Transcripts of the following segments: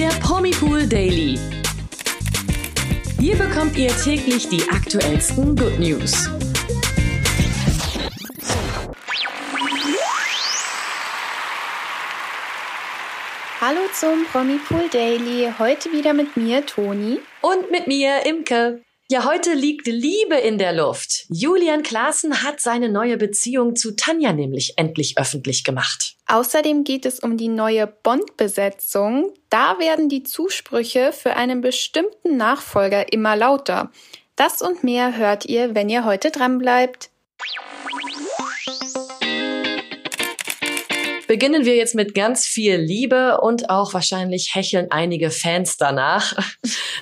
der Promipool Daily. Hier bekommt ihr täglich die aktuellsten Good News. Hallo zum Promipool Daily. Heute wieder mit mir, Toni. Und mit mir, Imke. Ja, heute liegt Liebe in der Luft. Julian Klaassen hat seine neue Beziehung zu Tanja nämlich endlich öffentlich gemacht. Außerdem geht es um die neue Bond-Besetzung. Da werden die Zusprüche für einen bestimmten Nachfolger immer lauter. Das und mehr hört ihr, wenn ihr heute dranbleibt. Beginnen wir jetzt mit ganz viel Liebe und auch wahrscheinlich hecheln einige Fans danach.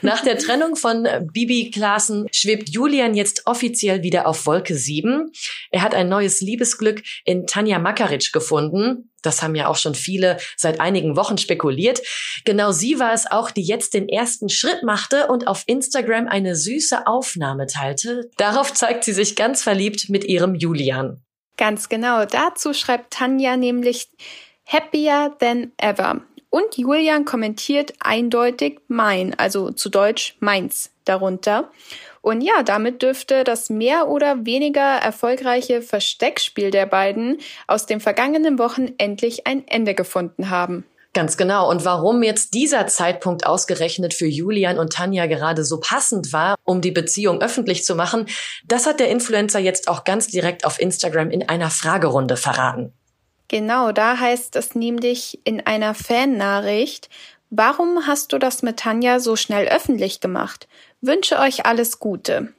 Nach der Trennung von Bibi Klaassen schwebt Julian jetzt offiziell wieder auf Wolke 7. Er hat ein neues Liebesglück in Tanja Makaric gefunden. Das haben ja auch schon viele seit einigen Wochen spekuliert. Genau sie war es auch, die jetzt den ersten Schritt machte und auf Instagram eine süße Aufnahme teilte. Darauf zeigt sie sich ganz verliebt mit ihrem Julian. Ganz genau. Dazu schreibt Tanja nämlich happier than ever. Und Julian kommentiert eindeutig mein, also zu Deutsch meins darunter. Und ja, damit dürfte das mehr oder weniger erfolgreiche Versteckspiel der beiden aus den vergangenen Wochen endlich ein Ende gefunden haben. Ganz genau. Und warum jetzt dieser Zeitpunkt ausgerechnet für Julian und Tanja gerade so passend war, um die Beziehung öffentlich zu machen, das hat der Influencer jetzt auch ganz direkt auf Instagram in einer Fragerunde verraten. Genau, da heißt es nämlich in einer Fan-Nachricht, warum hast du das mit Tanja so schnell öffentlich gemacht? Wünsche euch alles Gute.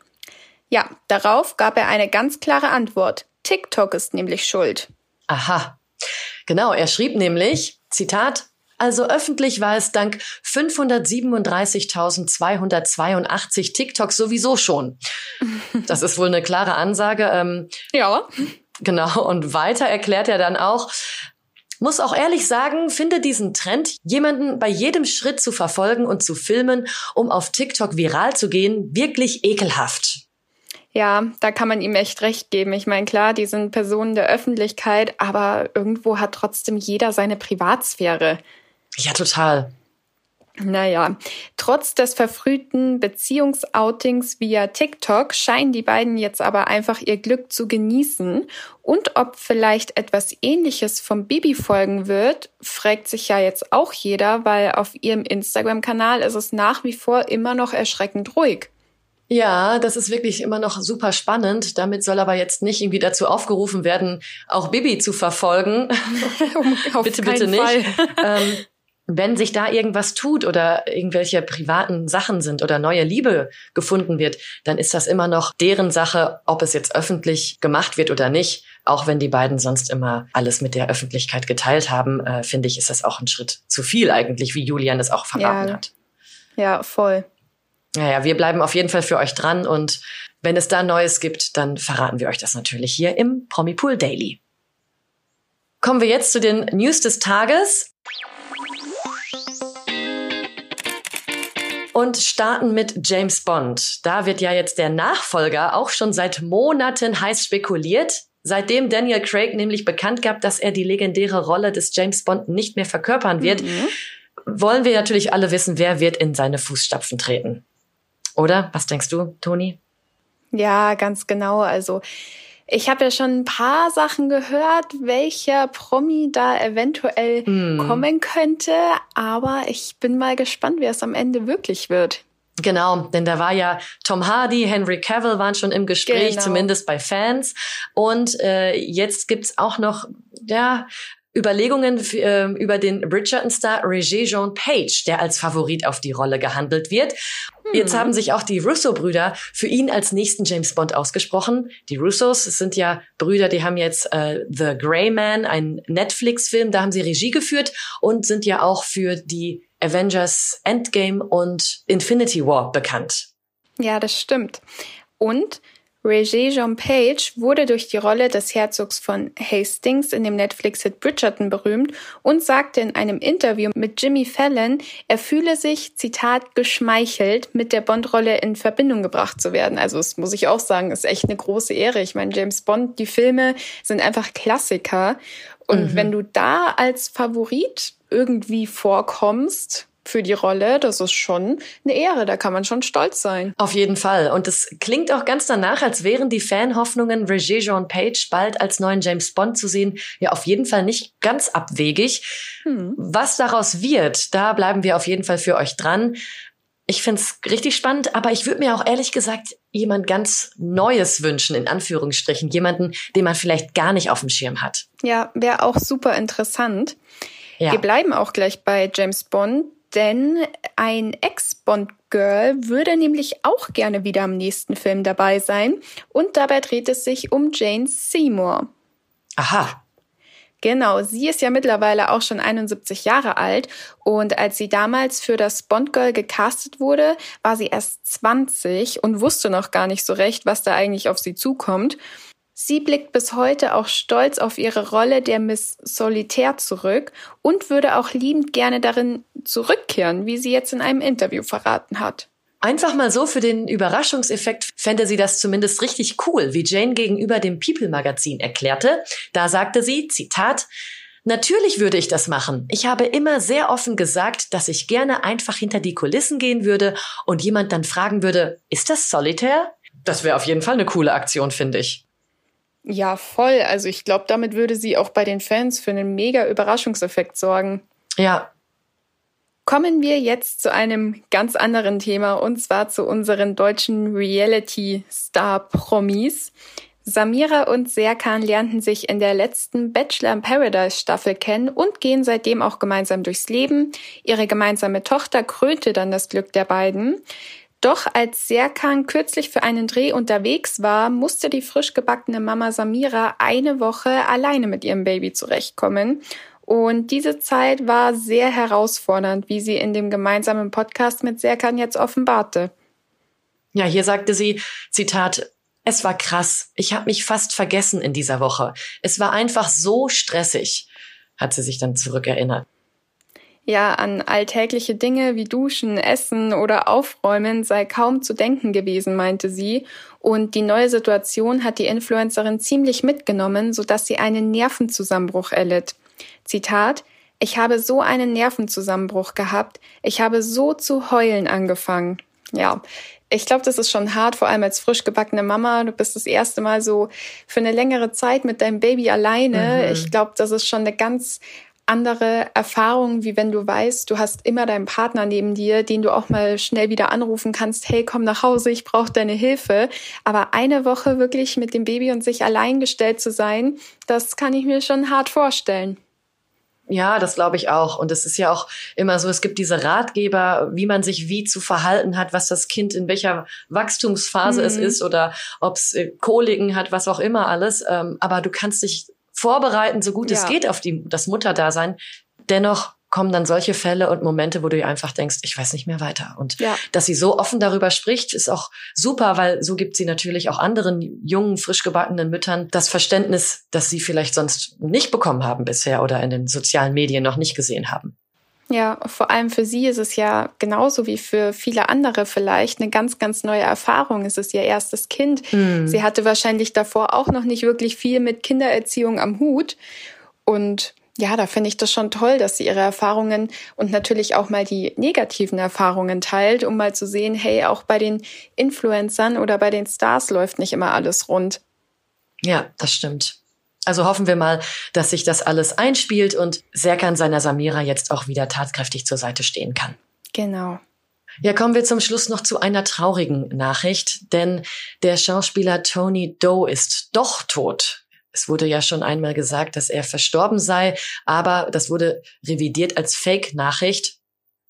Ja, darauf gab er eine ganz klare Antwort. TikTok ist nämlich schuld. Aha. Genau, er schrieb nämlich, Zitat, also öffentlich war es dank 537.282 TikToks sowieso schon. Das ist wohl eine klare Ansage. Ähm, ja. Genau. Und weiter erklärt er dann auch, muss auch ehrlich sagen, finde diesen Trend, jemanden bei jedem Schritt zu verfolgen und zu filmen, um auf TikTok viral zu gehen, wirklich ekelhaft. Ja, da kann man ihm echt recht geben. Ich meine, klar, die sind Personen der Öffentlichkeit, aber irgendwo hat trotzdem jeder seine Privatsphäre. Ja, total. Naja, trotz des verfrühten Beziehungsoutings via TikTok scheinen die beiden jetzt aber einfach ihr Glück zu genießen. Und ob vielleicht etwas ähnliches vom Bibi folgen wird, fragt sich ja jetzt auch jeder, weil auf ihrem Instagram-Kanal ist es nach wie vor immer noch erschreckend ruhig. Ja, das ist wirklich immer noch super spannend. Damit soll aber jetzt nicht irgendwie dazu aufgerufen werden, auch Bibi zu verfolgen. bitte, bitte nicht. Ähm, wenn sich da irgendwas tut oder irgendwelche privaten Sachen sind oder neue Liebe gefunden wird, dann ist das immer noch deren Sache, ob es jetzt öffentlich gemacht wird oder nicht. Auch wenn die beiden sonst immer alles mit der Öffentlichkeit geteilt haben, äh, finde ich, ist das auch ein Schritt zu viel eigentlich, wie Julian es auch verraten ja. hat. Ja, voll. Naja, wir bleiben auf jeden Fall für euch dran und wenn es da Neues gibt, dann verraten wir euch das natürlich hier im Promipool Daily. Kommen wir jetzt zu den News des Tages. Und starten mit James Bond. Da wird ja jetzt der Nachfolger auch schon seit Monaten heiß spekuliert. Seitdem Daniel Craig nämlich bekannt gab, dass er die legendäre Rolle des James Bond nicht mehr verkörpern wird, mhm. wollen wir natürlich alle wissen, wer wird in seine Fußstapfen treten. Oder? Was denkst du, Toni? Ja, ganz genau. Also ich habe ja schon ein paar Sachen gehört, welcher Promi da eventuell mm. kommen könnte, aber ich bin mal gespannt, wer es am Ende wirklich wird. Genau, denn da war ja Tom Hardy, Henry Cavill waren schon im Gespräch, genau. zumindest bei Fans. Und äh, jetzt gibt's auch noch ja Überlegungen äh, über den Bridgerton-Star Regé Jean Page, der als Favorit auf die Rolle gehandelt wird. Hm. Jetzt haben sich auch die Russo-Brüder für ihn als nächsten James Bond ausgesprochen. Die Russos sind ja Brüder, die haben jetzt äh, The Grey Man, ein Netflix-Film, da haben sie Regie geführt und sind ja auch für die Avengers Endgame und Infinity War bekannt. Ja, das stimmt. Und Regé Jean Page wurde durch die Rolle des Herzogs von Hastings in dem Netflix-Hit Bridgerton berühmt und sagte in einem Interview mit Jimmy Fallon, er fühle sich, Zitat, geschmeichelt, mit der Bond-Rolle in Verbindung gebracht zu werden. Also das muss ich auch sagen, ist echt eine große Ehre. Ich meine, James Bond, die Filme sind einfach Klassiker. Und mhm. wenn du da als Favorit irgendwie vorkommst, für die Rolle. Das ist schon eine Ehre, da kann man schon stolz sein. Auf jeden Fall. Und es klingt auch ganz danach, als wären die Fanhoffnungen, Regé Jean Page bald als neuen James Bond zu sehen, ja auf jeden Fall nicht ganz abwegig. Hm. Was daraus wird, da bleiben wir auf jeden Fall für euch dran. Ich find's richtig spannend, aber ich würde mir auch ehrlich gesagt jemand ganz Neues wünschen, in Anführungsstrichen. Jemanden, den man vielleicht gar nicht auf dem Schirm hat. Ja, wäre auch super interessant. Ja. Wir bleiben auch gleich bei James Bond, denn ein Ex-Bond-Girl würde nämlich auch gerne wieder am nächsten Film dabei sein. Und dabei dreht es sich um Jane Seymour. Aha. Genau, sie ist ja mittlerweile auch schon 71 Jahre alt und als sie damals für das Bond Girl gecastet wurde, war sie erst 20 und wusste noch gar nicht so recht, was da eigentlich auf sie zukommt. Sie blickt bis heute auch stolz auf ihre Rolle der Miss Solitaire zurück und würde auch liebend gerne darin zurückkehren, wie sie jetzt in einem Interview verraten hat. Einfach mal so für den Überraschungseffekt fände sie das zumindest richtig cool, wie Jane gegenüber dem People-Magazin erklärte. Da sagte sie, Zitat, Natürlich würde ich das machen. Ich habe immer sehr offen gesagt, dass ich gerne einfach hinter die Kulissen gehen würde und jemand dann fragen würde, ist das Solitaire? Das wäre auf jeden Fall eine coole Aktion, finde ich. Ja, voll. Also ich glaube, damit würde sie auch bei den Fans für einen mega Überraschungseffekt sorgen. Ja, Kommen wir jetzt zu einem ganz anderen Thema und zwar zu unseren deutschen Reality-Star-Promis. Samira und Serkan lernten sich in der letzten Bachelor in Paradise Staffel kennen und gehen seitdem auch gemeinsam durchs Leben. Ihre gemeinsame Tochter krönte dann das Glück der beiden. Doch als Serkan kürzlich für einen Dreh unterwegs war, musste die frisch gebackene Mama Samira eine Woche alleine mit ihrem Baby zurechtkommen. Und diese Zeit war sehr herausfordernd, wie sie in dem gemeinsamen Podcast mit Serkan jetzt offenbarte. Ja, hier sagte sie, Zitat, es war krass. Ich habe mich fast vergessen in dieser Woche. Es war einfach so stressig, hat sie sich dann zurückerinnert. Ja, an alltägliche Dinge wie Duschen, Essen oder Aufräumen sei kaum zu denken gewesen, meinte sie. Und die neue Situation hat die Influencerin ziemlich mitgenommen, sodass sie einen Nervenzusammenbruch erlitt. Zitat, ich habe so einen Nervenzusammenbruch gehabt, ich habe so zu heulen angefangen. Ja, ich glaube, das ist schon hart, vor allem als frisch gebackene Mama. Du bist das erste Mal so für eine längere Zeit mit deinem Baby alleine. Mhm. Ich glaube, das ist schon eine ganz andere Erfahrung, wie wenn du weißt, du hast immer deinen Partner neben dir, den du auch mal schnell wieder anrufen kannst, hey, komm nach Hause, ich brauche deine Hilfe. Aber eine Woche wirklich mit dem Baby und sich allein gestellt zu sein, das kann ich mir schon hart vorstellen. Ja, das glaube ich auch. Und es ist ja auch immer so, es gibt diese Ratgeber, wie man sich wie zu verhalten hat, was das Kind in welcher Wachstumsphase mhm. es ist oder ob es äh, Koliken hat, was auch immer alles. Ähm, aber du kannst dich vorbereiten, so gut ja. es geht, auf die, das Mutterdasein. Dennoch kommen dann solche Fälle und Momente, wo du einfach denkst, ich weiß nicht mehr weiter. Und ja. dass sie so offen darüber spricht, ist auch super, weil so gibt sie natürlich auch anderen jungen, frisch gebackenen Müttern das Verständnis, das sie vielleicht sonst nicht bekommen haben bisher oder in den sozialen Medien noch nicht gesehen haben. Ja, vor allem für sie ist es ja genauso wie für viele andere vielleicht eine ganz, ganz neue Erfahrung. Es ist ihr erstes Kind. Mhm. Sie hatte wahrscheinlich davor auch noch nicht wirklich viel mit Kindererziehung am Hut. Und ja, da finde ich das schon toll, dass sie ihre Erfahrungen und natürlich auch mal die negativen Erfahrungen teilt, um mal zu sehen, hey, auch bei den Influencern oder bei den Stars läuft nicht immer alles rund. Ja, das stimmt. Also hoffen wir mal, dass sich das alles einspielt und Serkan seiner Samira jetzt auch wieder tatkräftig zur Seite stehen kann. Genau. Ja, kommen wir zum Schluss noch zu einer traurigen Nachricht, denn der Schauspieler Tony Doe ist doch tot. Es wurde ja schon einmal gesagt, dass er verstorben sei, aber das wurde revidiert als Fake-Nachricht.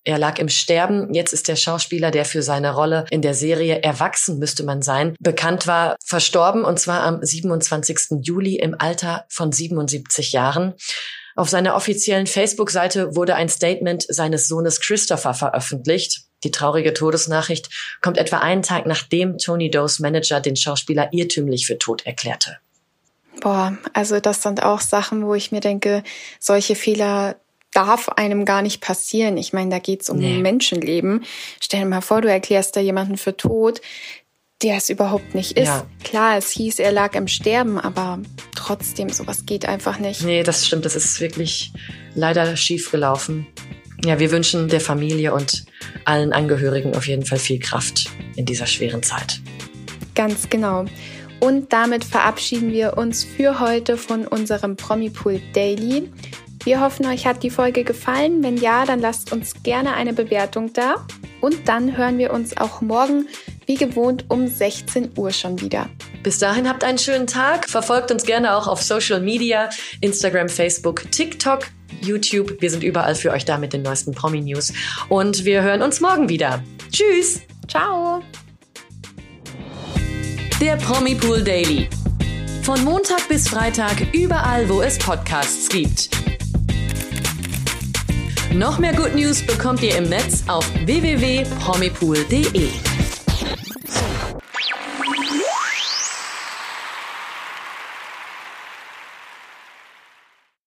Er lag im Sterben. Jetzt ist der Schauspieler, der für seine Rolle in der Serie Erwachsen müsste man sein, bekannt war, verstorben und zwar am 27. Juli im Alter von 77 Jahren. Auf seiner offiziellen Facebook-Seite wurde ein Statement seines Sohnes Christopher veröffentlicht. Die traurige Todesnachricht kommt etwa einen Tag nachdem Tony Does Manager den Schauspieler irrtümlich für tot erklärte. Boah, also das sind auch Sachen, wo ich mir denke, solche Fehler darf einem gar nicht passieren. Ich meine, da geht's um nee. Menschenleben. Stell dir mal vor, du erklärst da jemanden für tot, der es überhaupt nicht ist. Ja. Klar, es hieß, er lag im Sterben, aber trotzdem, sowas geht einfach nicht. Nee, das stimmt. Das ist wirklich leider schief gelaufen. ja, wir wünschen der Familie und allen Angehörigen auf jeden Fall viel Kraft in dieser schweren Zeit. Ganz genau. Und damit verabschieden wir uns für heute von unserem Promipool Daily. Wir hoffen, euch hat die Folge gefallen. Wenn ja, dann lasst uns gerne eine Bewertung da. Und dann hören wir uns auch morgen wie gewohnt um 16 Uhr schon wieder. Bis dahin habt einen schönen Tag. Verfolgt uns gerne auch auf Social Media, Instagram, Facebook, TikTok, YouTube. Wir sind überall für euch da mit den neuesten Promi-News. Und wir hören uns morgen wieder. Tschüss. Ciao. Der Promi Pool Daily. Von Montag bis Freitag überall, wo es Podcasts gibt. Noch mehr Good News bekommt ihr im Netz auf www.promipool.de.